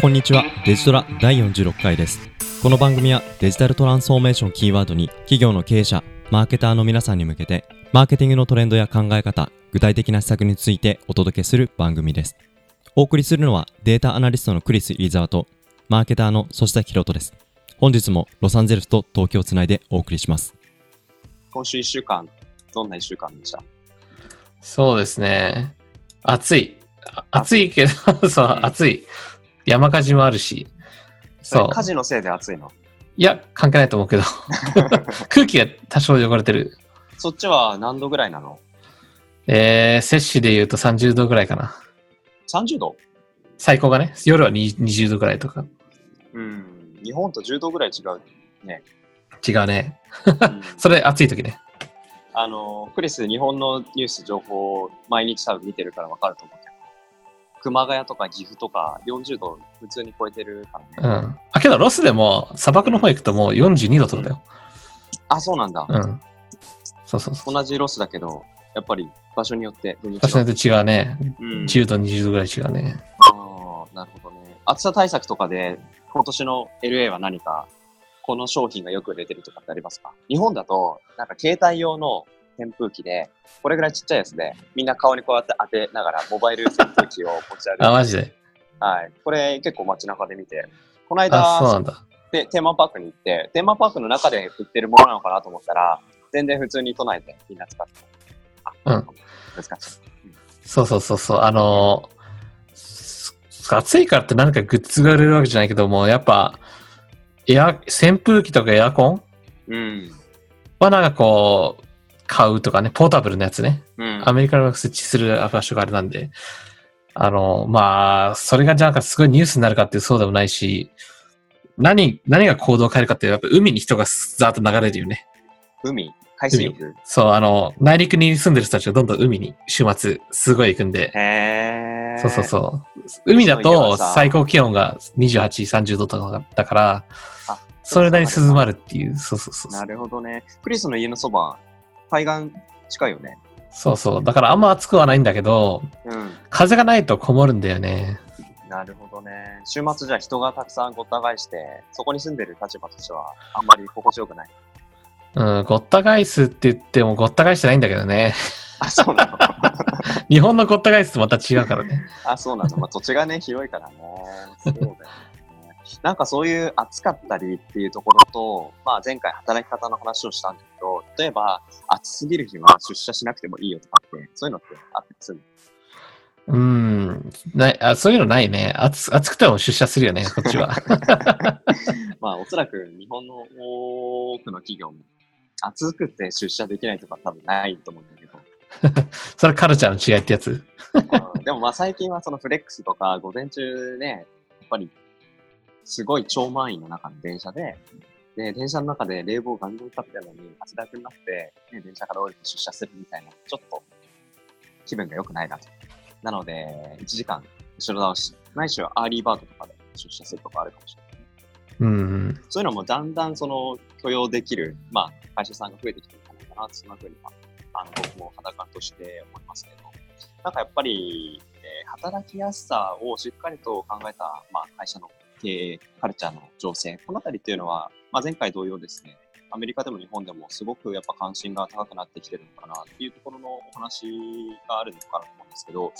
こんにちは。デジトラ第46回です。この番組はデジタルトランスフォーメーションキーワードに企業の経営者マーケターの皆さんに向けてマーケティングのトレンドや考え方具体的な施策についてお届けする番組です。お送りするのはデータアナリストのクリス・飯沢とマーケターの粗下ひろとです。本日もロサンゼルスと東京をつないでお送りします。今週1週間、どんな1週間でした？そうですね。暑い。あ暑いけど、そう、うん暑い。山火事もあるし。そう。火事のせいで暑いの？いや、関係ないと思うけど。空気が多少汚れてる。そっちは何度ぐらいなの？えー、摂氏で言うと30度ぐらいかな。?30 度？最高がね。夜はに20度ぐらいとか。うん。日本と10度ぐらい違う。違うね。うん それ暑い時ね。あの、クリス、日本のニュース情報、毎日多分見てるからわかると思う、熊谷とか岐阜とか40度普通に超えてるからね。うん。あ、けどロスでも砂漠の方行くともう42度とかだよ。あ、そうなんだ。うん。そうそうそう。同じロスだけど、やっぱり場所によって。場所によって違うね。うん10度、20度ぐらい違うね。ああ、なるほどね。暑さ対策とかで、今年の LA は何か、この商品がよく出てるとかってありますか？日本だと、なんか携帯用の扇風機で、これぐらいちっちゃいやつで、みんな顔にこうやって当てながら、モバイル扇風機を持ち歩いて、あ、マジで？はい。これ結構街中で見て、このあ、そうな間んだ。で、テーマパークに行って、テーマパークの中で売ってるものなのかなと思ったら、全然普通に都内でみんな使ってうん難しい。そうそうそうそう。あのー暑いからって何かグッズが売れるわけじゃないけども、やっぱ、エア、扇風機とかエアコンうん。はなんかこう、買うとかね、ポータブルのやつね。うん。アメリカが設置する場所があれなんで、あの、まあ、それがなんかすごいニュースになるかっていうそうでもないし、何、何が行動を変えるかっていうとやっぱ海に人がザーッと流れるよね。海？海水浴？そう、あの、内陸に住んでる人たちがどんどん海に週末すごい行くんで、へー。そうそうそう。海だと最高気温が28、30度とかだからあ、それなりに涼まるっていう、そうそうそう。なるほどね。クリスの家のそば、海岸近いよね。そうそう。だからあんま暑くはないんだけど、うん。風がないとこもるんだよね。なるほどね。週末じゃ人がたくさんごった返して、そこに住んでる立場としては、あんまり心地よくない。うん、ごった返すって言ってもごった返してないんだけどね。あ、そうなの？日本のごった返すとまた違うからね。あ、そうなの。まあ、土地がね、広いからね。そうだよね。なんかそういう暑かったりっていうところと、まあ前回働き方の話をしたんだけど、例えば暑すぎる日は出社しなくてもいいよとかって、そういうのってあったりするうんないあ。そういうのないね。暑暑くても出社するよね、こっちは。まあおそらく日本の多くの企業も暑くて出社できないとか多分ないと思うんだけど、それカルチャーの違いってやつ。うんでもまあ最近はそのフレックスとか午前中ね、やっぱりすごい超満員の中の電車で、で、電車の中で冷房ガンガンかけてるのに汗だくになって、ね、電車から降りて出社するみたいな、ちょっと気分が良くないなと。なので、1時間後ろ倒し、ないしは early bird とかで出社するとかあるかもしれない。うん。そういうのもだんだんその許容できる、まあ、会社さんが増えてきてるんじゃないかな、そんなふうには、あの、僕も肌感として思いますけど、なんかやっぱり、えー働きやすさをしっかりと考えた、まあ、会社の経営、カルチャーの情勢、このあたりっていうのは、まあ、前回同様ですね、アメリカでも日本でもすごくやっぱ関心が高くなってきてるのかなっていうところのお話があるのかなと思うんですけど、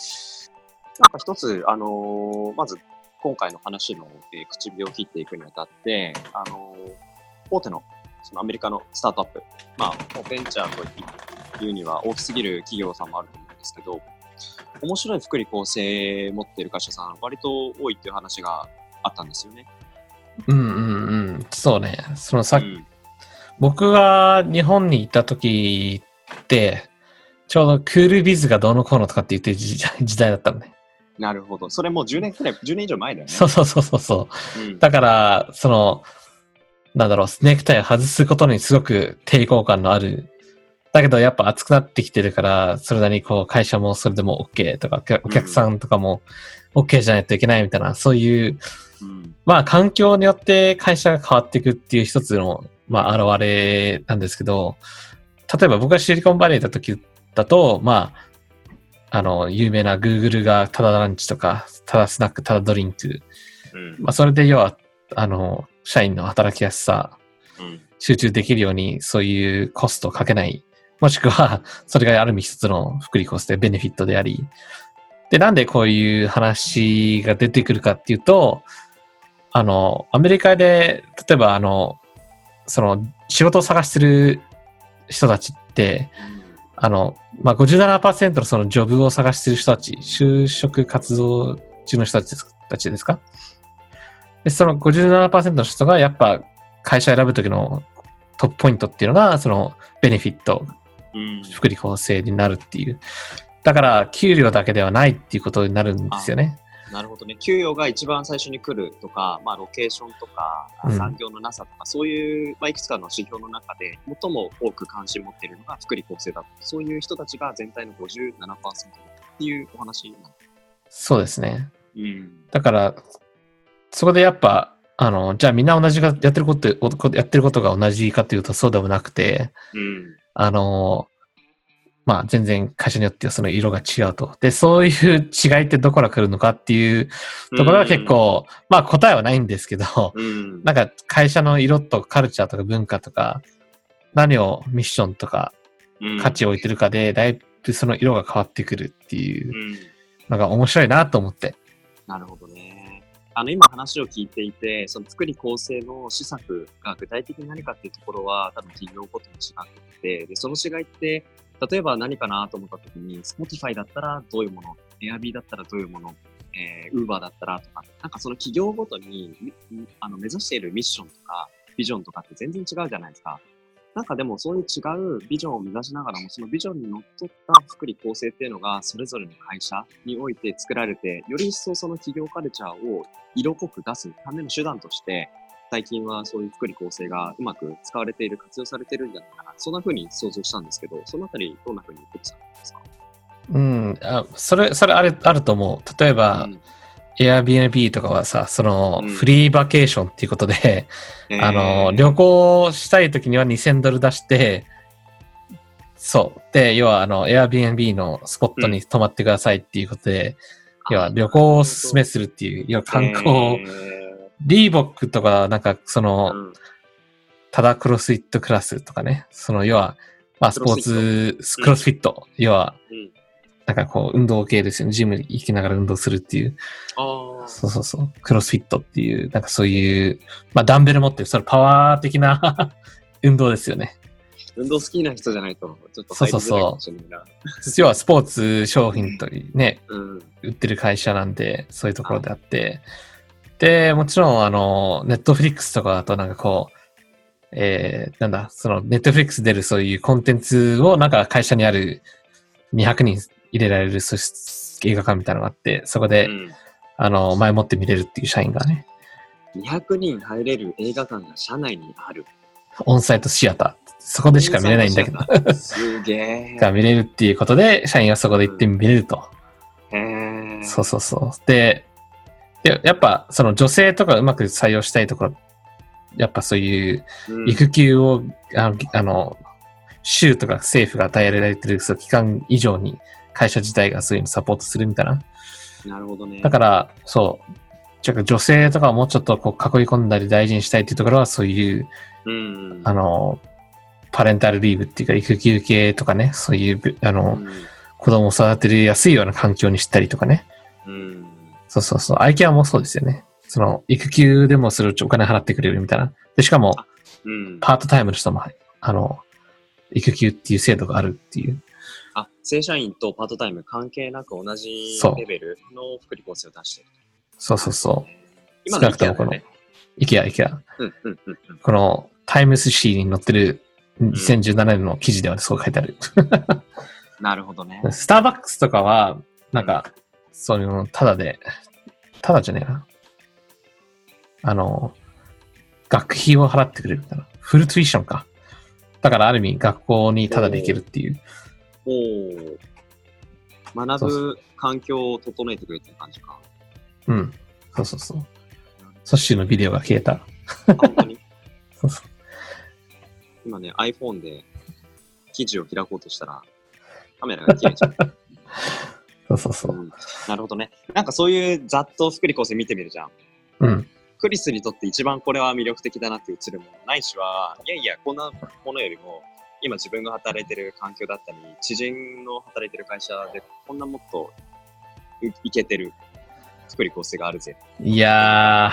なんか一つ、あのーまず今回の話の、えー口火を切っていくにあたって、あのー大手のそのアメリカのスタートアップ、まあ、ベンチャーというには大きすぎる企業さんもあると思うんですけど、面白い福利厚生持っている会社さん、割と多いっていう話があったんですよね。うんうんうん。そうね。そのさ、うん僕が日本に行った時って、ちょうどクールビズがどうのこうのとかって言ってる時時代だったのね。なるほど。それもう10年くらい、10年以上前だよね。そうそうそうそうそう。うんだから、その、なんだろう、ネクタイを外すことにすごく抵抗感のある。だけどやっぱ暑くなってきてるから、それなりにこう会社もそれでも OK とか、お客さんとかも OK じゃないといけないみたいな、そういう、うんまあ環境によって会社が変わっていくっていう一つの、まあ現れなんですけど、例えば僕がシリコンバレーいた時だと、まあ、あの、有名な Google がただランチとか、ただスナック、ただドリンク。うん。まあ、それで要は、あの、社員の働きやすさ、うん。集中できるように、そういうコストをかけない。もしくは、それがある意味一つの福利コストでベネフィットであり。で、なんでこういう話が出てくるかっていうと、あの、アメリカで、例えばあの、その、仕事を探してる人たちって、あの、まあ、57%のそのジョブを探してる人たち、就職活動中の人たちですたちですかで、その57%の人がやっぱ会社選ぶときのトップポイントっていうのが、そのベネフィット、うん。福利厚生になるっていう。だから、給料だけではないっていうことになるんですよね。なるほどね。給与が一番最初に来るとか、まあ、ロケーションとか、うん産業のなさとか、そういう、まあ、いくつかの指標の中で、最も多く関心を持っているのが福利厚生だと。そういう人たちが全体の57%っていうお話。そうですね。うん。だから、そこでやっぱ、あの、じゃあみんな同じがやってること、やってることが同じかというとそうでもなくて、うん。あの、まあ全然会社によってはその色が違うと。で、そういう違いってどこから来るのかっていうところが結構、まあ答えはないんですけど、うん。なんか会社の色とカルチャーとか文化とか、何をミッションとかうん価値を置いてるかで、だいぶその色が変わってくるっていううん。のが面白いなと思って。なるほどね。あの、今話を聞いていて、その福利厚生の施策が具体的に何かっていうところは、多分企業ごとに違ってて、で、その違いって、例えば何かなと思った時に、Spotify だったらどういうもの、Airb だったらどういうもの、えー、Uber だったらとか、なんかその企業ごとに、みあの、目指しているミッションとか、ビジョンとかって全然違うじゃないですか。なんかでもそういう違うビジョンを目指しながらも、そのビジョンにのっとった福利厚生っていうのが、それぞれの会社において作られて、より一層その企業カルチャーを色濃く出すための手段として、最近はそういう福利厚生がうまく使われている、活用されているんじゃないかな。そんな風に想像したんですけど、そのあたりどんな風に言ってたんですか？うん、あそれ、それあれ、あると思う。例えば、うん。Airbnb とかはさ、その、うん。フリーバケーションっていうことで、えー。あの、旅行したい時には2000ドル出して、そう。で、要は、あの、Airbnb のスポットに泊まってくださいっていうことで、要は旅行をおすすめするっていう、要は観光、えリーボックとか、なんか、そーの、うんただクロスフィットクラスとかね、その、要は、まあ、スポーツ、トクロスフィット、要は、うんなんかこう、運動系ですよね。ジムに行きながら運動するっていう。そうそうそう。クロスフィットっていう、なんかそういう、まあダンベル持ってる、そのパワー的な 運動ですよね。運動好きな人じゃないと、ちょっとそうそうそう。要はスポーツ商品とね、うん。売ってる会社なんで、そういうところであって。で、もちろん、あの、ネットフリックスとかだとなんかこう、えー、なんだ、そのネットフリックス出るそういうコンテンツをなんか会社にある200人入れられる映画館みたいなのがあって、そこで、うんあの、前もって見れるっていう社員がね、200人入れる映画館が社内にある。オンサイトシアター。そこでしか見れないんだけど。すげえ。が見れるっていうことで、社員はそこで行って見れると。へーそうそうそう。で、でやっぱその女性とかうまく採用したいところ、やっぱそういううん育休を、あの、あの州とか政府が与えられてるその期間以上に会社自体がそういうのサポートするみたいな。なるほどね。だから、そう、ちょっと女性とかをもうちょっとこう囲い込んだり大事にしたいっていうところはそういう、うん。あの、パレンタルリーブっていうか育休系とかね、そういう、あの、うん子供を育てやすいような環境にしたりとかね。うん。そうそうそう。アイケアもそうですよね。その、育休でもそれをお金払ってくれるみたいな。で、しかも、うん。パートタイムの人も、あの、育休っていう制度があるっていう。あ、正社員とパートタイム関係なく同じレベルの福利厚生を出してる。そうそうそう。今の少なくともこの IKEA だよね。イケア、イケア。うんうんうんうん。この、タイムス誌に載ってる2017年の記事ではそう書いてある。なるほどね。スターバックスとかは、なんか、そういうの、ただで、ただじゃねえな。あの、学費を払ってくれるみたいな。フルトゥイッションか。だからある意味学校にただで行けるっていう。おー学ぶ環境を整えてくれてる感じか。うん。そうそうそう。ソッシーのビデオが消えた。あ本当に？そうそう。今ね、iPhone で記事を開こうとしたら、カメラが消えちゃう。そうそうそうう。んなるほどね。なんかそういうざっと福利厚生見てみるじゃん。うん。クリスにとって一番これは魅力的だなって映るものないしは、いやいや、こんなものよりも、今自分が働いてる環境だったり、知人の働いてる会社で、こんなもっといいけてる福利厚生があるぜ。いやー、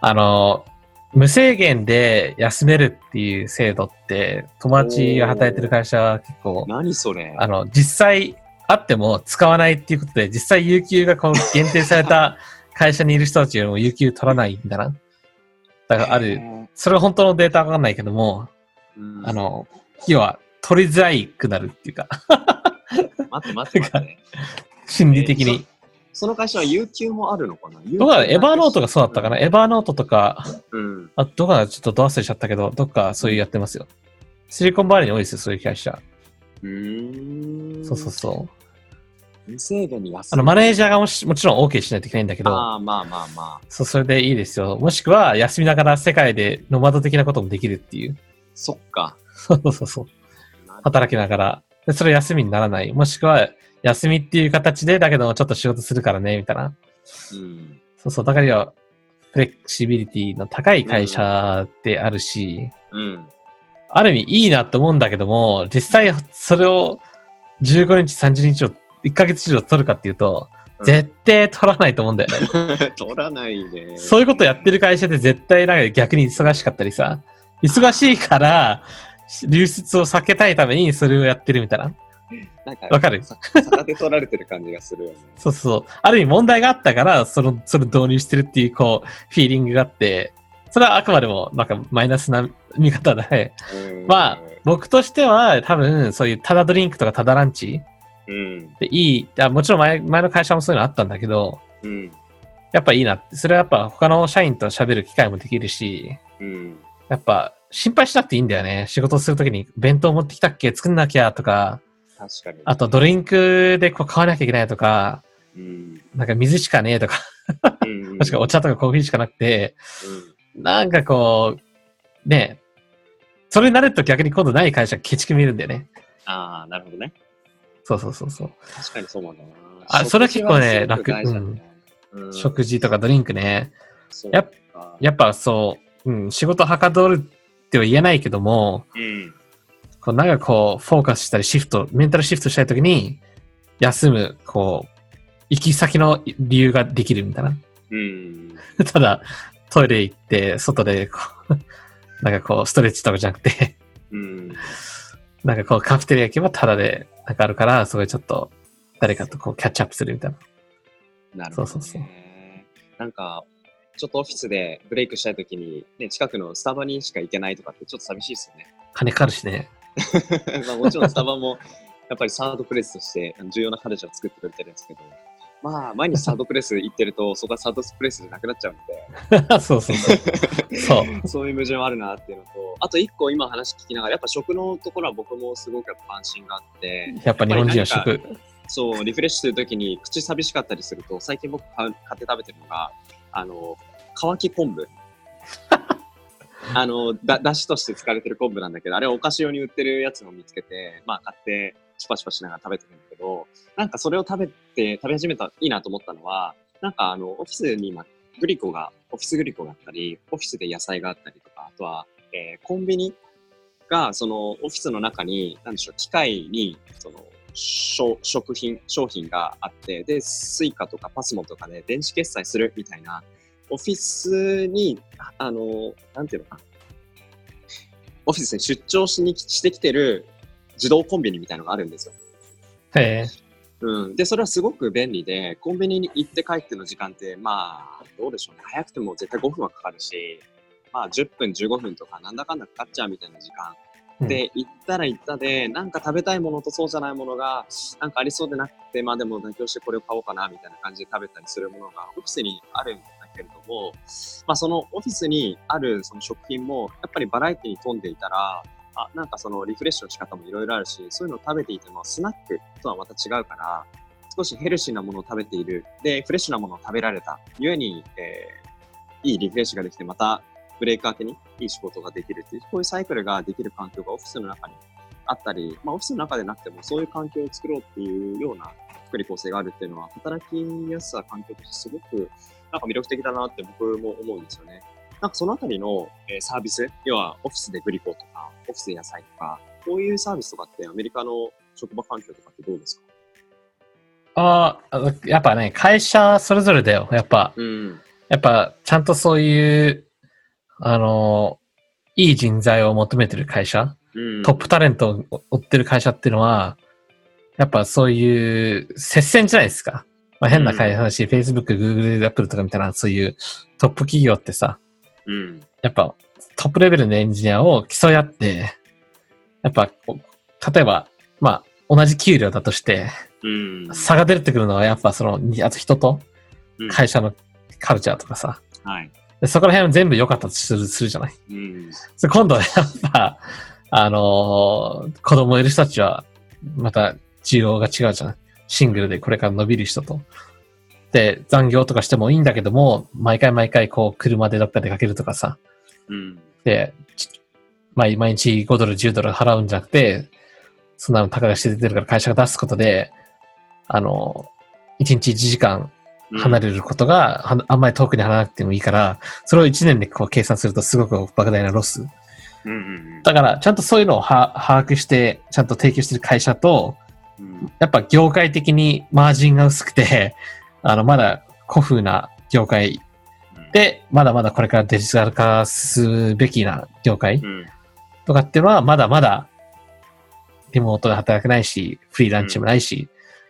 あの、無制限で休めるっていう制度って、友達が働いてる会社は結構、何それあの、実際あっても使わないっていうことで、実際有給がこう限定された 会社にいる人たちよりも有給取らないんだな。だからある、それは本当のデータはわかんないけども、うんあの、要は取りづらいくなるっていうか、待って待って待って。心理的に。その会社は有給もあるのかな？どうかなエバーノートがそうだったかな？エバーノートとか、うん。あ、どこかな？ちょっとど忘れちゃったけど、どっかそういうやってますよ。シリコンバレーに多いですよ、そういう会社。うーん。そうそうそう。無制限に休あの、マネージャーがもしもちろん OK しないといけないんだけど、ああ、まあまあまあ。そう、それでいいですよ。もしくは、休みながら世界でノマド的なこともできるっていう。そっか。そうそうそう。働きながら。で、それ休みにならない。もしくは、休みっていう形で、だけどちょっと仕事するからね、みたいな。うん。そうそう。だからフレキシビリティの高い会社であるし、うん。ある意味いいなと思うんだけども、実際それを15日、30日を、1ヶ月以上取るかっていうと、うん絶対取らないと思うんだよね。取らないで。そういうことやってる会社で絶対なんか逆に忙しかったりさ、忙しいから、流出を避けたいためにそれをやってるみたいな。なんかわかる？さ逆手取られてる感じがするよね。そうそう。ある意味問題があったから、その、それを導入してるっていう、こう、フィーリングがあって、それはあくまでも、なんかマイナスな見方で、うんまあ、僕としては多分、そういうタダドリンクとかタダランチうん。でいい、あもちろん前前の会社もそういうのあったんだけど、うん。やっぱいいなって。それはやっぱ他の社員と喋る機会もできるし、うん。やっぱ心配しなくていいんだよね。仕事するときに弁当持ってきたっけ作んなきゃとか、確かに。あとドリンクでこう買わなきゃいけないとか、うん。なんか水しかねえとか、うん。もしくはお茶とかコーヒーしかなくて、うん。なんかこう、ねそれになると逆に今度ない会社ケチく見るんだよね。ああ、なるほどね。そうそうそうそう。確かにそうなんだな。あそれは結構ね食事はすごく大事だねうん食事とかドリンクね。やっかやっぱそう、うん、仕事はかどるっては言えないけども、うん。こうなんかこう、フォーカスしたりシフト、メンタルシフトしたいときに、休む、こう、行き先の理由ができるみたいな。うん。ただ、トイレ行って、外でこう、なんかこう、ストレッチとかじゃなくて、うん。なんかこう、カフェテリア行けばタダで、なんかあるから、そこでちょっと、誰かとこう、キャッチアップするみたいな。なるほど、ね。そうそうそうなんか、ちょっとオフィスでブレイクしたいときに、ね、近くのスタバにしか行けないとかってちょっと寂しいですよね。金かかるしね。まあもちろんスタバもやっぱりサードプレスとして重要なカルチャーを作ってくれてるんですけど、まあ毎日サードプレス行ってると、そこはサードプレスじゃなくなっちゃうので、そうそうそう。そう。そういう矛盾はあるなっていうのと、あと一個今話聞きながら、やっぱ食のところは僕もすごくやっぱ関心があって、やっぱ日本人は食。そう、リフレッシュするときに口寂しかったりすると、最近僕買って食べてるのが、あの、乾き昆布。あの、だ、だしとして使われてる昆布なんだけど、あれお菓子用に売ってるやつを見つけて、まあ買って、チュパチパしながら食べてるんだけど、なんかそれを食べて、食べ始めたらいいなと思ったのは、なんかあの、オフィスに今、グリコが、オフィスグリコがあったり、オフィスで野菜があったりとか、あとは、えーコンビニが、その、オフィスの中に、なんでしょう、機械に、その、食品、商品があって、で、スイカとかパスモとかで電子決済するみたいな、オフィスに、あの、なんていうのかな。オフィスに出張しにしてきてる自動コンビニみたいなのがあるんですよ。へえ。うん。で、それはすごく便利で、コンビニに行って帰っての時間って、まあ、どうでしょうね。早くても絶対5分はかかるし、まあ、10分、15分とか、なんだかんだかかっちゃうみたいな時間。うんで、行ったら行ったで、なんか食べたいものとそうじゃないものが、なんかありそうでなくて、まあでも妥協してこれを買おうかな、みたいな感じで食べたりするものがオフィスにあるんだけれども、まあそのオフィスにあるその食品も、やっぱりバラエティに富んでいたら、あ、なんかそのリフレッシュの仕方もいろいろあるし、そういうのを食べていても、スナックとはまた違うから、少しヘルシーなものを食べている。で、フレッシュなものを食べられた。ゆえに、えーいいリフレッシュができて、またブレイク明けにいい仕事ができるっていう、こういうサイクルができる環境がオフィスの中にあったり、まあオフィスの中でなくてもそういう環境を作ろうっていうような福利厚生があるっていうのは、働きやすさ、環境としてすごくなんか魅力的だなって僕も思うんですよね。なんかそのあたりの、えーサービス、要はオフィスでグリコとか、オフィスで野菜とか、こういうサービスとかってアメリカの職場環境とかってどうですか？ああ、やっぱね、会社それぞれだよ。やっぱ、うん。やっぱ、ちゃんとそういう、あの、いい人材を求めてる会社、うん。トップタレントを追ってる会社っていうのは、やっぱそういう接戦じゃないですか。まあ変な会社だし、Facebook、Google、Apple とかみたいなそういうトップ企業ってさ、うん。やっぱトップレベルのエンジニアを競い合って、やっぱ例えば、まあ同じ給料だとして、うん。差が出てくるのはやっぱその、あと人とうん会社のカルチャーとかさ、はい。でそこら辺は全部良かったとするするじゃない。うん。で今度はやっぱ、あのー子供いる人たちは、また需要が違うじゃん。シングルでこれから伸びる人と。で、残業とかしてもいいんだけども、毎回毎回こう、車でどっか出かけるとかさ。うん。で、ち毎毎日5ドル、10ドル払うんじゃなくて、そんなの高がして出てるから会社が出すことで、あのー、1日1時間離れることが、はあんまり遠くに離れなくてもいいから、それを1年でこう計算するとすごく莫大なロス。うん。うん。だから、ちゃんとそういうのをは把握して、ちゃんと提供してる会社と、うん。やっぱ業界的にマージンが薄くて、あの、まだ古風な業界で、まだまだこれからデジタル化すべきな業界うん。とかっていうのは、まだまだリモートで働けないし、フリーランチもないし、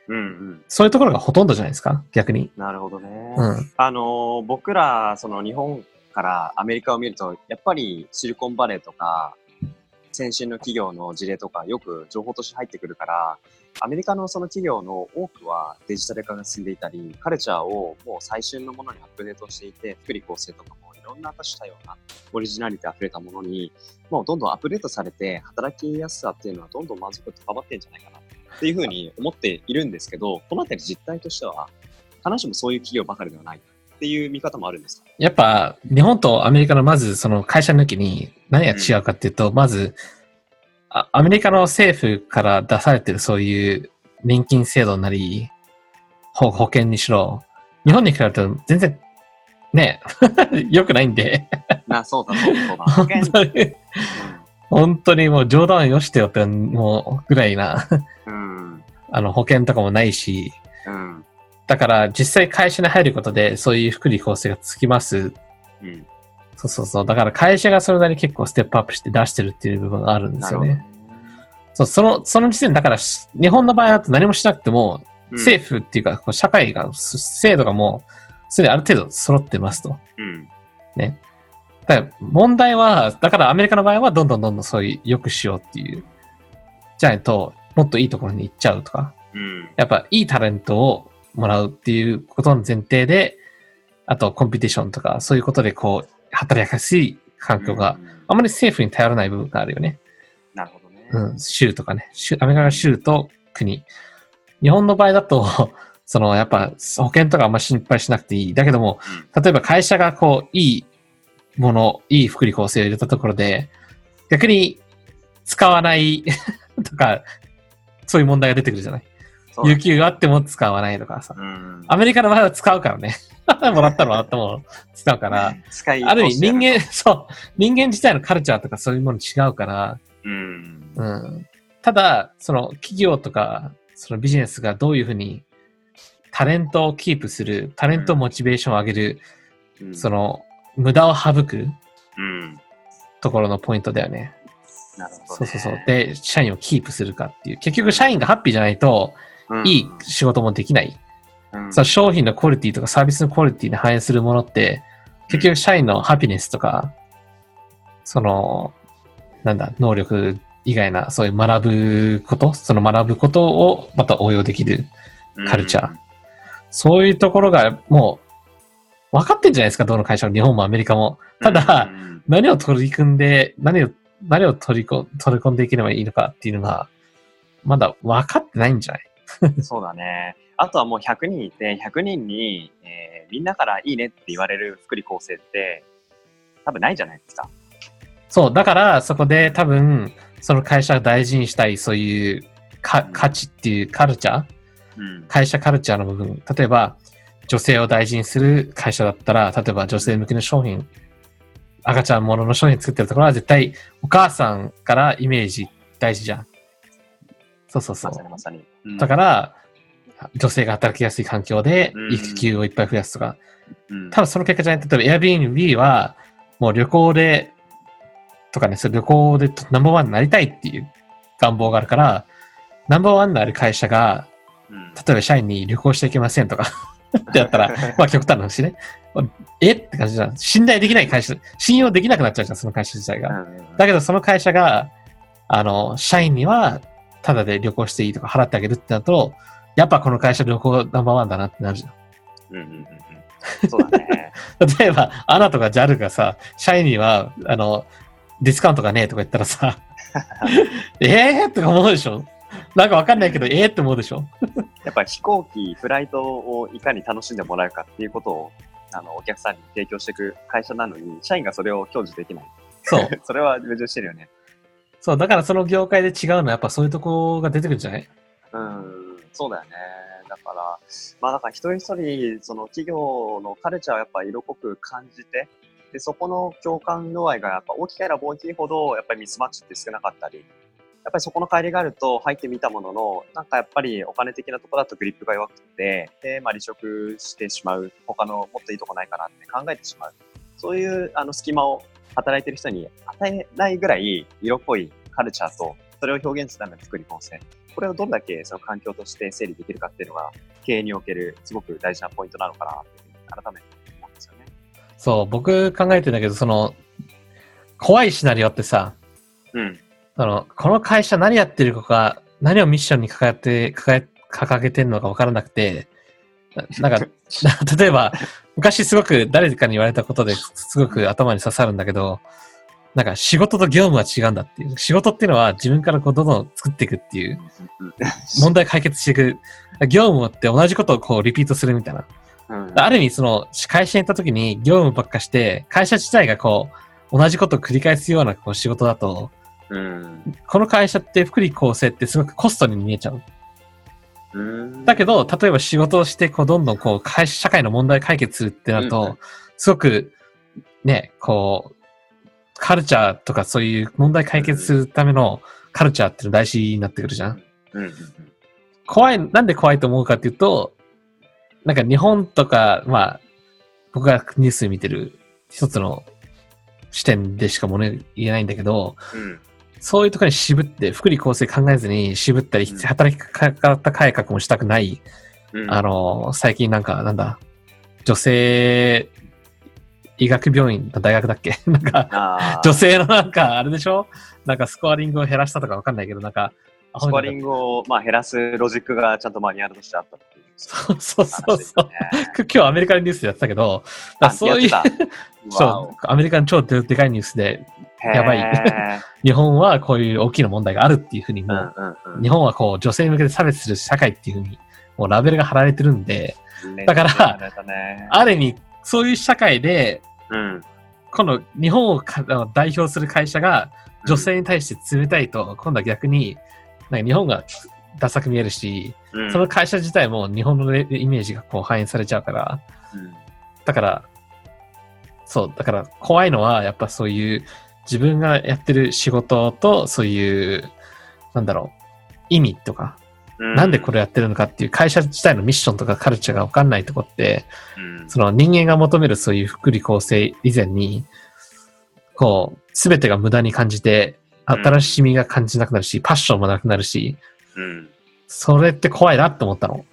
うん。うん。そういうところがほとんどじゃないですか？逆に。なるほどね。うん。あのー僕ら、その日本からアメリカを見ると、やっぱりシリコンバレーとか、先進の企業の事例とかよく情報として入ってくるから、アメリカのその企業の多くはデジタル化が進んでいたり、カルチャーをもう最新のものにアップデートしていて、福利厚生とかもいろんな多種多様なオリジナリティ溢れたものに、もうどんどんアップデートされて、働きやすさっていうのはどんどん満足度高まってんじゃないかなっていうふうに思っているんですけど、このあたり実態としては、必ずしもそういう企業ばかりではないっていう見方もあるんですか？やっぱ、日本とアメリカのまずその会社抜きに何が違うかっていうと、まず、あアメリカの政府から出されてるそういう年金制度なり、保保険にしろ、日本に比べると全然、ね、良くないんで、な、そうだ、そうだ、そうだ。保険本当にもう冗談をよしてよって、もうぐらいな、うん。あの保険とかもないし、うん。だから実際会社に入ることでそういう福利厚生がつきますうん。そうそうそう。だから会社がそれなりに結構ステップアップして出してるっていう部分があるんですよね。そう、その、その時点だからし、日本の場合だと何もしなくても、うん政府っていうか、社会が、す制度がもう、すでにある程度揃ってますと。うん。だから問題は、だからアメリカの場合はどんどんどんどんそういう良くしようっていう。じゃないと、もっといいところに行っちゃうとか。うん。やっぱいいタレントをもらうっていうことの前提で、あとコンピティションとか、そういうことでこう、働きやすい環境が、うんあまり政府に頼らない部分があるよね。なるほどね。うん、州とかね。州アメリカの州と国。日本の場合だと、そのやっぱ保険とかあんま心配しなくていい。だけども、例えば会社がこう、いいもの、いい福利厚生を入れたところで、逆に使わない とか、そういう問題が出てくるじゃない。有給があっても使わないとかさ。うん。アメリカの場合は使うからね。もらったらもらったもの使うから、使いある意味人間。間、そう、人間自体のカルチャーとかそういうもの違うから、うん。うん。ただ、その企業とか、そのビジネスがどういうふうにタレントをキープする、タレントモチベーションを上げる、うんそ、の無駄を省くうん。ところのポイントだよね。なるほど、ね。そうそうそう。で、社員をキープするかっていう。結局社員がハッピーじゃないと、うん、いい仕事もできない。うん、その商品のクオリティとかサービスのクオリティに反映するものって、結局社員のハピネスとか、その、なんだ、能力以外な、そういう学ぶこと、その学ぶことをまた応用できる。カルチャーそういうところがもう、分かってんじゃないですか、どの会社も、日本もアメリカも。ただ、うん何を取り組んで、何を、何を取りこ取り込んでいければいいのかっていうのが、まだ分かってないんじゃない そうだね。あとはもう100人いて、100人に、えーみんなからいいねって言われる福利厚生って、多分ないじゃないですか。そう、だからそこで多分、その会社が大事にしたいそういうか価値っていうカルチャーうん。会社カルチャーの部分、例えば、女性を大事にする会社だったら、例えば女性向けの商品、赤ちゃんものの商品作ってるところは絶対お母さんからイメージ大事じゃん。そうそうそうまさ。にまさに。うんだから、女性が働きやすい環境でうん育休をいっぱい増やすとか、うん多分その結果じゃない。例えば Airbnb は、もう旅行で、とかね、それ旅行でナンバーワンになりたいっていう願望があるから、ナンバーワンになる会社が、うん例えば社員に旅行していけませんとかってやったら、まあ極端な話ね。え？って感じじゃん。信頼できない会社、信用できなくなっちゃうじゃん、その会社自体が。うんだけどその会社が、あの、社員には、ただで旅行していいとか払ってあげるってなると、やっぱこの会社旅行ナンバーワンだなってなるじゃん。うんうんうんうん。そうだね。例えば、アナとか JAL がさ、社員には、あの、ディスカウントがねえとか言ったらさ、えーとか思うでしょ？なんかわかんないけど、えーって思うでしょ？やっぱり飛行機、フライトをいかに楽しんでもらうかっていうことを、あの、お客さんに提供していく会社なのに、社員がそれを享受できない。そう。それは矛盾してるよね。そう、だからその業界で違うのはやっぱそういうとこが出てくるんじゃない？うん、そうだよね。だから、まあだから一人一人、その企業のカルチャーをやっぱ色濃く感じて、で、そこの共感度合いがやっぱ大きければ大きいほど、やっぱりミスマッチって少なかったり、やっぱりそこの帰りがあると入ってみたものの、なんかやっぱりお金的なところだとグリップが弱くて、で、まあ離職してしまう、他のもっといいとこないかなって考えてしまう。そういうあの隙間を働いてる人に与えないぐらい色濃いカルチャーと、それを表現するための作り構成。これをどれだけその環境として整理できるかっていうのが、経営におけるすごく大事なポイントなのかなっていうふうに改めて思うんですよね。そう、僕考えてんだけど、その、怖いシナリオってさ、うん。その、この会社何やってるのか、何をミッションに掲げて、掲げ、掲げてるのか分からなくて、ななんか、例えば、昔すごく誰かに言われたことですごく頭に刺さるんだけど、なんか仕事と業務は違うんだっていう。仕事っていうのは自分からこうどんどん作っていくっていう、問題解決していく。業務って同じことをこうリピートするみたいな。うんある意味その会社に行った時に業務ばっかして、会社自体がこう同じことを繰り返すようなこう仕事だと、うん。この会社って福利厚生ってすごくコストに見えちゃう。うん。だけど、例えば仕事をして、こう、どんどんこう、会社社会の問題解決するってなると、すごく、ね、こう、カルチャーとかそういう問題解決するためのカルチャーっていうの大事になってくるじゃん。うんうん怖い、なんで怖いと思うかっていうと、なんか日本とか、まあ、僕がニュース見てる一つの視点でしかもね、言えないんだけど、うん。そういうところに渋って、福利厚生考えずに渋ったり、うん働き方改革もしたくない、うん。あの、最近なんか、なんだ、女性医学病院、大学だっけ？なんか、女性のなんか、あれでしょ？なんかスコアリングを減らしたとかわかんないけど、なんか、スコアリングを、まあ、減らすロジックがちゃんとマニュアルとしてあったっていう。そうそうそうそう。今日アメリカのニュースでやってたけど、だそういう。そう、アメリカの超ででかいニュースで、やばい。へ 日本はこういう大きな問題があるっていうふうにーもう、うんうんうん。日本はこう女性に向けて差別する社会っていうふうに、もうラベルが貼られてるんで、だからね。ある意味、そういう社会で、うん。今度日本を代表する会社が女性に対して冷たいと、今度は逆に、なんか日本がダサく見えるし、うん。その会社自体も日本のレイメージがこう反映されちゃうから、うん。だから、そう、だから怖いのは、やっぱそういう自分がやってる仕事と、そういう、なんだろう、意味とか、うなんでこれやってるのかっていう会社自体のミッションとかカルチャーがわかんないとこって、うん。その人間が求めるそういう福利厚生以前に、こう、すべてが無駄に感じて、うん。新しみが感じなくなるし、パッションもなくなるし、うん。それって怖いなって思ったの。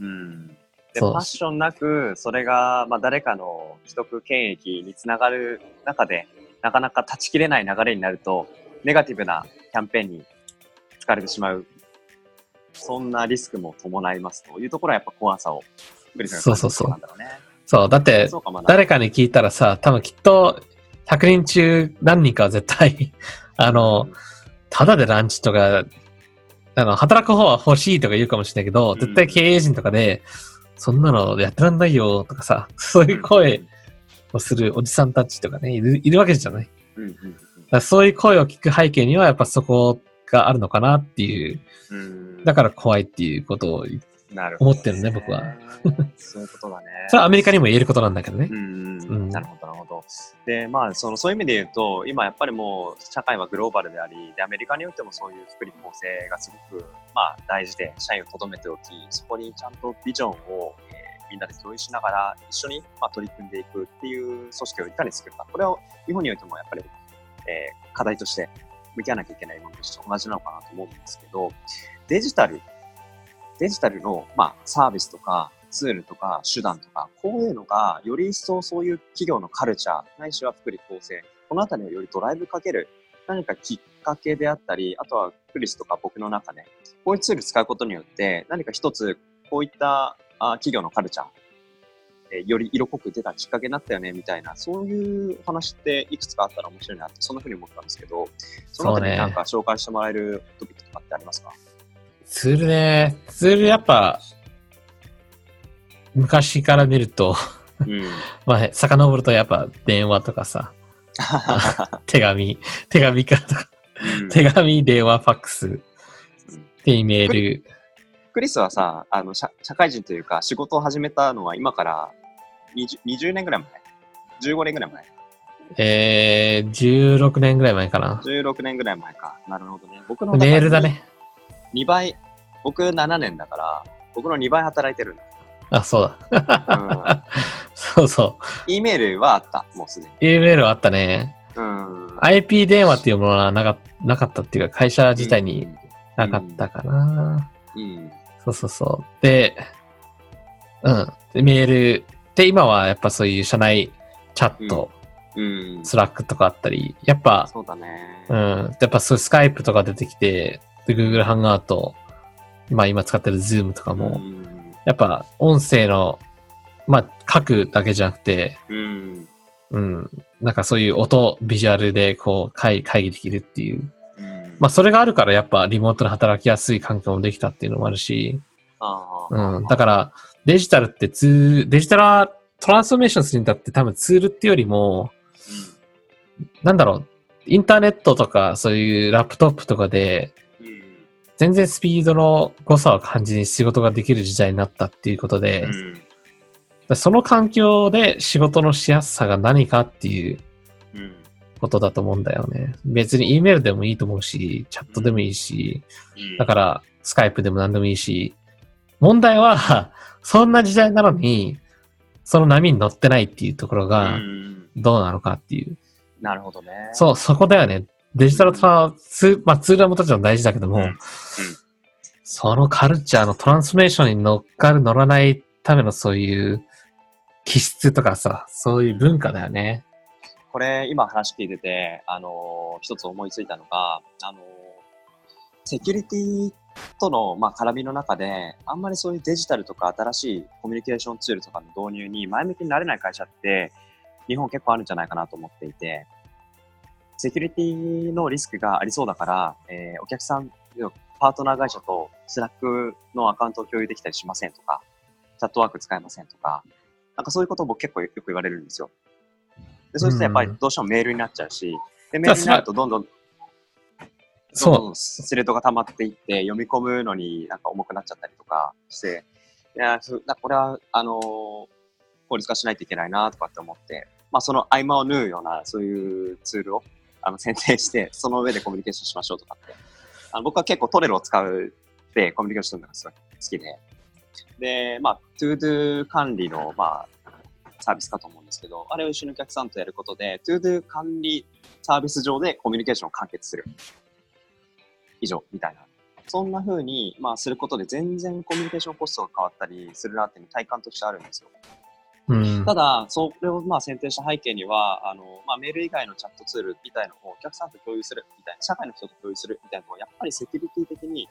うん。でパッションなく、それが、まあ、誰かの既得権益につながる中で、なかなか断ち切れない流れになると、ネガティブなキャンペーンに疲れてしまう、そんなリスクも伴いますというところはやっぱ怖さを、クリスが感じるところなんだろうね。そう、だって。誰かに聞いたらさ、多分きっと100人中何人かは絶対、あの、ただでランチとか、あの、働く方は欲しいとか言うかもしれないけど、うん絶対経営陣とかで、そんなのやってらんないよとかさ、そういう声をするおじさんたちとかね、いるいるわけじゃない。うんうんらそういう声を聞く背景にはやっぱそこがあるのかなっていう、うんうんだから怖いっていうことを思ってるね僕は。そういうことだね。それはアメリカにも言えることなんだけどねう。んうんなるほど、なるほど。で、まあ、その、そういう意味で言うと、今やっぱりもう、社会はグローバルであり、で、アメリカにおいてもそういう福利厚生がすごく、まあ、大事で、社員を留めておき、そこにちゃんとビジョンを、えーみんなで共有しながら、一緒に、まあ、取り組んでいくっていう組織をいかに作るか。これを、日本においてもやっぱり、えー課題として向き合わなきゃいけないものとして同じなのかなと思うんですけど、デジタル、デジタルの、まあ、サービスとか、ツールとか手段とか、こういうのが、より一層そういう企業のカルチャー、ないしは福利厚生、このあたりをよりドライブかける、何かきっかけであったり、あとはクリスとか僕の中で、こういうツール使うことによって、何か一つ、こういった企業のカルチャー、えーより色濃く出たきっかけになったよね、みたいな、そういうお話っていくつかあったら面白いなって、そんな風に思ったんですけど、そのあたりになんか紹介してもらえるトピックとかってありますか？ツールね。ツールやっぱ、昔から見ると、うん。まあ、遡るとやっぱ電話とかさ、手紙、手紙からとか、うん。手紙、電話、ファックス、で、メール。クリスはさ、あの社、社会人というか仕事を始めたのは今から 20, 20年ぐらい前 ?15 年ぐらい前えー、16年ぐらい前かな。?16 年ぐらい前か。なるほどね。僕のメールだ。ね。2倍、僕7年だから、僕の2倍働いてるんだ。あ、そううだ。そうそう。ん。E メールはあった、もうすでに。E メールはあったね。うん。IP 電話っていうものはなかなかったっていうか、会社自体になかったかな。うん。そうそうそう。で、うん。で、メール。で、今はやっぱそういう社内チャット、うん。 Slack とかあったり、やっぱ、そうだね。うん。やっぱそういうスカイプとか出てきて、で、Google ハングアウト、まあ今使ってる Zoom とかも、うん。やっぱ音声の、まあ書くだけじゃなくて、うん。うん。なんかそういう音、ビジュアルでこう会会議できるっていう。うん。まあそれがあるからやっぱリモートで働きやすい環境もできたっていうのもあるし、あうん。だからデジタルってツーデジタルトランスフォーメーションするんだって多分ツールっていうよりも、なんだろう、インターネットとかそういうラップトップとかで。全然スピードの誤差を感じに仕事ができる時代になったっていうことで、うん。その環境で仕事のしやすさが何かっていううん。ことだと思うんだよね。別に E メールでもいいと思うし、チャットでもいいし、うん。だからスカイプでも何でもいいし、問題は、そんな時代なのに、その波に乗ってないっていうところうがん。どうなのかっていう。なるほどね。そう、そこだよね。デジタルトランス、まあツールはもちろん大事だけども、うんそのカルチャーのトランスフォーメーションに乗っかる乗らないためのそういう気質とかさ、そういう文化だよね。これ、今話聞いてて、あのー一つ思いついたのが、あのーセキュリティとの、まあ、絡みの中で、あんまりそういうデジタルとか新しいコミュニケーションツールとかの導入に前向きになれない会社って、日本結構あるんじゃないかなと思っていて、セキュリティのリスクがありそうだから、えーお客さん、パートナー会社と Slack のアカウントを共有できたりしませんとか、チャットワーク使えませんとか、なんかそういうことを僕結構よく言われるんですよ。でそうするとやっぱりどうしてもメールになっちゃうし、で、メールになるとどんどん、どんどんスレッドが溜まっていって、読み込むのになんか重くなっちゃったりとかして、いや、これは、あの効率化しないといけないなとかって思って、まあその合間を縫うような、そういうツールをあの選定して、その上でコミュニケーションしましょうとかって。あの僕は結構 Trello を使うでコミュニケーションするのがすごい好きで。で、まあ、 to-do 管理の、まあ、サービスかと思うんですけど、あれを一緒にお客さんとやることで、 to-do 管理サービス上でコミュニケーションを完結する。以上、みたいな。そんな風に、まあ、することで全然コミュニケーションコストが変わったりするなっていうの体感としてあるんですよ。うん。ただ、それをまあ選定した背景には、あの、まあ、メール以外のチャットツールみたいなのをお客さんと共有するみたいな、社会の人と共有するみたいなのは、やっぱりセキュリティ的に、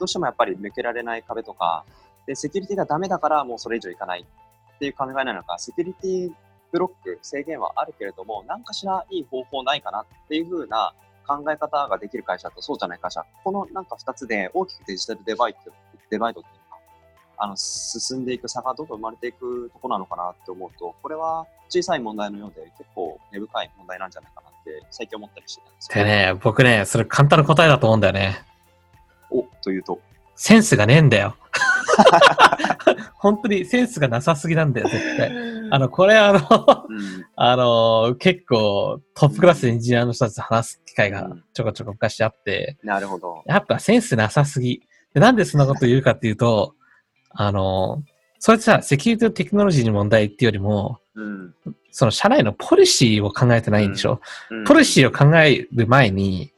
どうしてもやっぱり抜けられない壁とか、で、セキュリティがダメだからもうそれ以上いかないっていう考えなのか、セキュリティブロック、制限はあるけれども、何かしらいい方法ないかなっていう風な考え方ができる会社とそうじゃない会社、このなんか2つで大きくデジタルデバイドデバイドっていうのか、あの、進んでいく差がどんどん生まれていくとこなのかなって思うと、これは小さい問題のようで結構根深い問題なんじゃないかなって最近思ったりしてたんですよ。でね、僕ね、それ簡単な答えだと思うんだよね。お、というと？センスがねえんだよ。本当にセンスがなさすぎなんだよ、絶対。あの、これあの、うん あの、結構トップクラスのエンジニアの人たちと話す機会がちょこちょこ昔あって、なるほど。やっぱセンスなさすぎ。でなんでそんなこと言うかっていうと、あの、それってさ、セキュリティとテクノロジーの問題っていうよりも、うん。その社内のポリシーを考えてないんでしょ、うんポリシーを考える前に、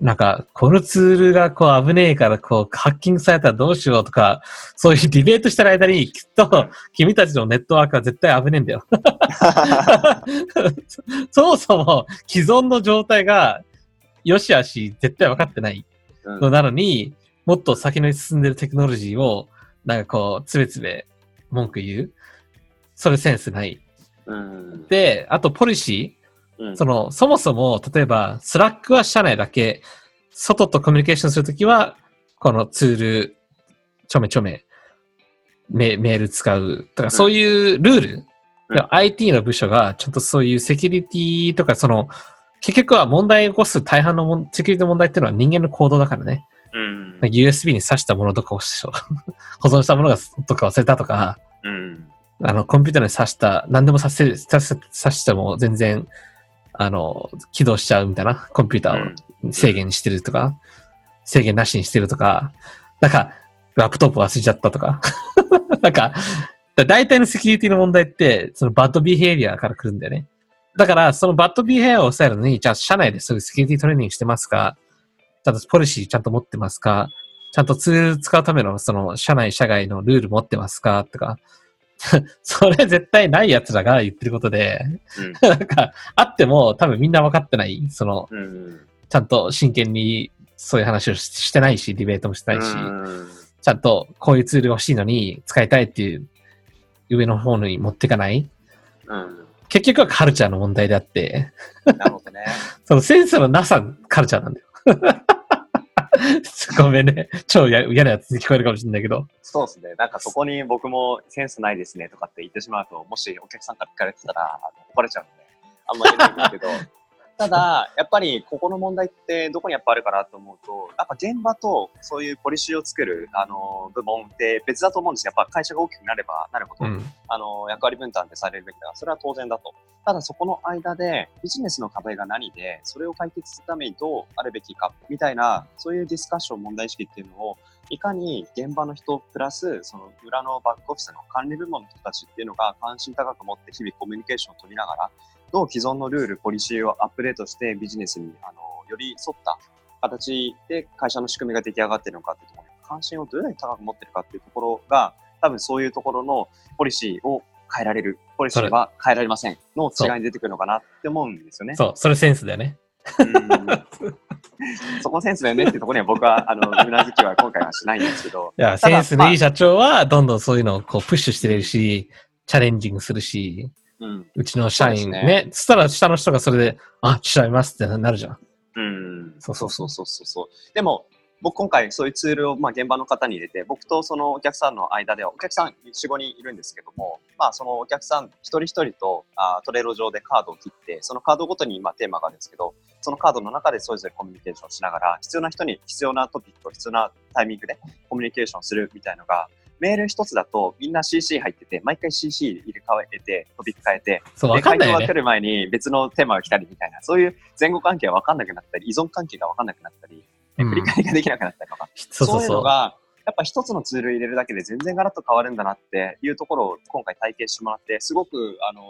なんか、このツールがこう危ねえからこうハッキングされたらどうしようとか、そういうディベートしてる間にきっと君たちのネットワークは絶対危ねえんだよ。そもそも既存の状態が良し悪し絶対分かってないうんのなのに、もっと先の進んでるテクノロジーをなんかこう、つべつべ文句言う。それセンスない。うん。で、あとポリシー。うんその、そもそも、例えば、 Slack は社内だけ、外とコミュニケーションするときは、このツール、ちょめちょめ、メメール使うとか、そういうルール、うんで IT の部署が、ちゃんとそういうセキュリティとか、その、結局は問題を起こす大半のもんセキュリティの問題っていうのは人間の行動だからね。うん。USB に挿したものとかを 保存したものがとか忘れたとか、うん。あの、コンピューターに挿した、何でも挿せ、挿せ挿しても全然、あの、起動しちゃうみたいな、コンピューターを制限してるとか、制限なしにしてるとか、なんか、ラップトップ忘れちゃったとか、なんか、だ大体のセキュリティの問題って、そのバッドビヘイビアから来るんだよね。だから、そのバッドビヘイビアを抑えるのに、じゃあ社内でそういうセキュリティトレーニングしてますか？ちゃんとポリシーちゃんと持ってますか？ちゃんとツール使うための、その、社内、社外のルール持ってますか？とか。それ絶対ない奴らが言ってることで、なんか、あっても多分みんな分かってない。その、うん。ちゃんと真剣にそういう話をししてないし、ディベートもしてないし、うんちゃんとこういうツール欲しいのに使いたいっていう上の方に持っていかない。うん。結局はカルチャーの問題であって、なるほどね。そのセンスのなさカルチャーなんだよ。ごめんね。超嫌嫌なやつに聞こえるかもしれないけど。そうですね。なんかそこに僕もセンスないですねとかって言ってしまうと、もしお客さんから聞かれてたら、怒られちゃうんで、あんまり言えないんですけど、ただ、やっぱりここの問題ってどこにやっぱあるかなと思うと、やっぱ現場とそういうポリシーを作る、あの、部門って別だと思うんですよ。やっぱ会社が大きくなればなるほど、うん。あの、役割分担ってされるべきだ。それは当然だと。ただそこの間でビジネスの壁が何で、それを解決するためにどうあるべきか、みたいな、そういうディスカッション、問題意識っていうのを、いかに現場の人プラス、その裏のバックオフィスの管理部門の人たちっていうのが関心高く持って日々コミュニケーションを取りながら、どう既存のルール、ポリシーをアップデートしてビジネスに、あの、より沿った形で会社の仕組みが出来上がっているのかっていうところに関心をどれだけ高く持ってるかっていうところが、多分そういうところのポリシーを変えられる、ポリシーは変えられませんの違いに出てくるのかなって思うんですよね。そう、それセンスだよね。うん そこセンスだよねっていうところには僕は、あの、うなずきは今回はしないんですけど。いや、センスのいい社長は、どんどんそういうのをこうプッシュしてるし、チャレンジングするし、うん。うちの社員ね、ですそしたら下の人がそれで、あ、調べますってなるじゃん。うん。そそううそうそうそうそう。でも、僕今回そういうツールを、まあ、現場の方に入れて、僕とそのお客さんの間では、お客さん4、5人いるんですけども、まあそのお客さん一人一人とあトレロ上でカードを切って、そのカードごとに今テーマがあるんですけど、そのカードの中でそれぞれコミュニケーションしながら、必要な人に必要なトピックを必要なタイミングでコミュニケーションするみたいのが、メール一つだとみんな CC 入ってて、毎回 CC 入れ替えて、トピック変えて、そう、わでかんないよね。回答が来る前に別のテーマが来たりみたいな、そういう前後関係が分かんなくなったり、依存関係が分かんなくなったり、うん振り返りができなくなったりとか、そう。いうのが、やっぱ一つのツール入れるだけで全然ガラッと変わるんだなっていうところを今回体験してもらって、すごく、あの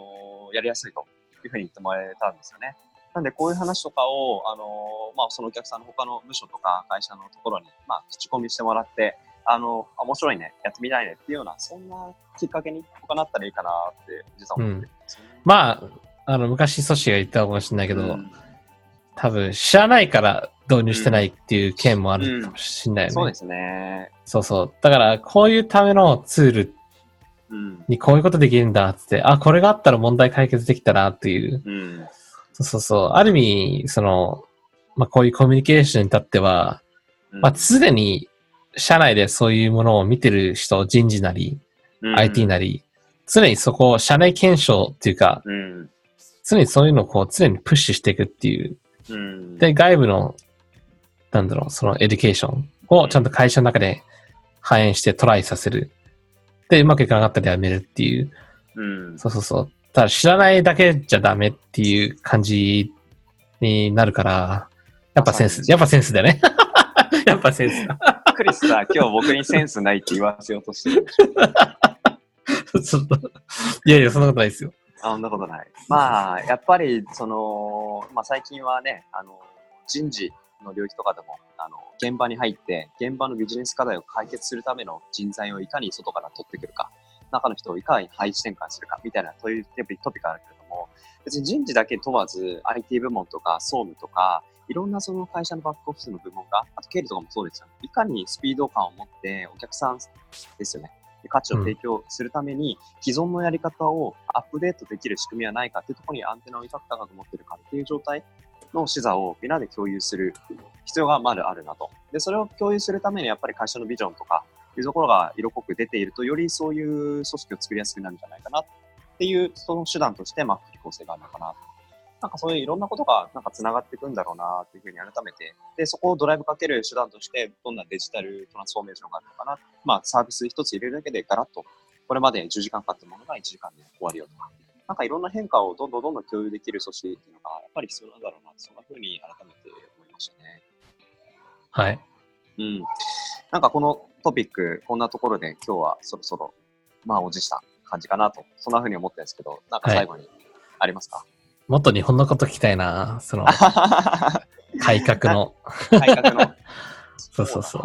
ーやりやすいというふうに言ってもらえたんですよね。なんでこういう話とかを、あのーまあ、そのお客さんの他の部署とか会社のところに、まあ、口コミしてもらって、あの、あ面白いね、やってみたいねっていうような、そんなきっかけに他なったらいいかなって、実は思ってるん。まあ、あの、昔、ソシが言ったかもしれないけど、うん多分、知らないから導入してないっていう件もあるかもしれないよね。そうですね。そうそう。だから、こういうためのツールうん。にこういうことできるんだって、あ、これがあったら問題解決できたなっていう。うん。そうそうそう。ある意味、その、まあ、こういうコミュニケーションに至っては、うんまあ、常に社内でそういうものを見てる人、人事なり、うん IT なり、常にそこを社内検証っていうか、うん。常にそういうのをこう常にプッシュしていくっていう。うん。で、外部の、なんだろう、その education、をちゃんと会社の中で反映してトライさせる。で、うまくいかなかったらやめるっていう。うん。そうそうそう。ただ知らないだけじゃダメっていう感じになるから、やっぱセンス、やっぱセンスだよね。やっぱセンスだ。クリスさ、今日僕にセンスないって言わせようとしてる。ちょっと、いやいや、そんなことないですよ。あ、そんなことない。まあ、やっぱり、その、まあ最近はね、あの、人事の領域とかでも、あの、現場に入って、現場のビジネス課題を解決するための人材をいかに外から取ってくるか、中の人をいかに配置転換するか、みたいな、そういうトピックあるけれども、別に人事だけ問わず、IT 部門とか総務とか、いろんなその会社のバックオフィスの部門が、あと経理とかもそうですよね。いかにスピード感を持ってお客さんですよね。価値を提供するために、既存のやり方をアップデートできる仕組みはないかっていうところにアンテナをいか高く持ってるかっていう状態の視座をみんなで共有する必要がまだあるなと。で、それを共有するためにやっぱり会社のビジョンとかいうところが色濃く出ていると、よりそういう組織を作りやすくなるんじゃないかなっていう、その手段として、まあ、福利厚生があるのかな。なんかそういういろんなことがなんか繋がっていくんだろうなっていうふうに改めて、で、そこをドライブかける手段として、どんなデジタルトランスフォーメーションがあるのかな。まあ、サービス一つ入れるだけでガラッと、これまで10時間かかったものが1時間で終わるよとか、なんかいろんな変化をどんどんどんどん共有できる組織っていうのが、やっぱり必要なんだろうな、そんなふうに改めて思いましたね。はい。うん。なんかこのトピック、こんなところで今日はそろそろ満を持した感じかなと、そんなふうに思ってるんですけど、なんか最後にありますか、もっと日本のこと聞きたいな。その、改革の。改革の。そうそうそう。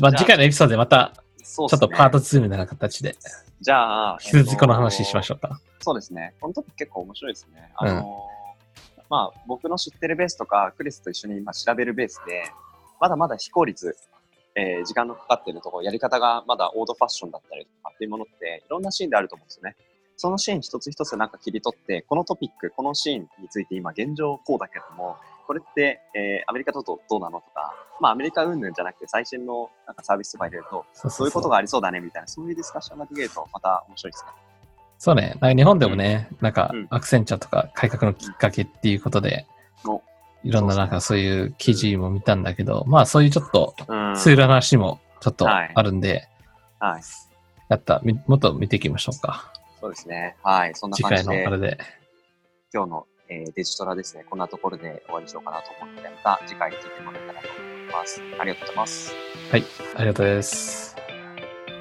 まあ、次回のエピソードでまた、ちょっとパート2みたいな形で、じゃあ、引き続きこの話しましょう。か。そうですね。このトピック結構面白いですね。あのーまあ、僕の知ってるベースとか、クリスと一緒に今調べるベースで、まだまだ非効率、えー時間のかかってるところ、やり方がまだオードファッションだったりとかっていうものって、いろんなシーンであると思うんですよね。そのシーン一つ一つなんか切り取って、このトピック、このシーンについて今現状こうだけども、これって、えーアメリカだとどうなのとか、まあアメリカ云々じゃなくて最新のなんかサービスとか入れると、そういうことがありそうだねみたいな、そういうディスカッションができるとまた面白いですね。そうね。なんか日本でもね、なんかうんアクセンチャーとか改革のきっかけっていうことでお、いろんななんかそういう記事も見たんだけど、まあそういうちょっとうん。ツールの話もちょっとはいあるんで、はい。やった、みもっと見ていきましょうか。そうですね。はい。そんな次回感じで、のあれで。今日の、えーデジトラですね、こんなところで終わりにしようかなと思って、また次回聞いてもらえたらと思います。ありがとうございます。はい、ありがとうです。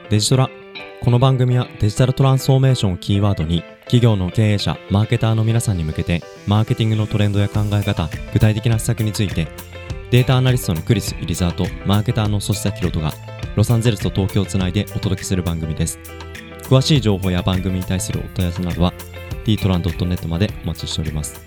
デジトラこの番組はデジタルトランスフォーメーションをキーワードに企業の経営者マーケターの皆さんに向けてマーケティングのトレンドや考え方具体的な施策についてデータアナリストのクリス・イリザーとマーケターの粗下ヒロトがロサンゼルスと東京をつないでお届けする番組です詳しい情報や番組に対するお問い合わせなどは dtran.net までお待ちしております。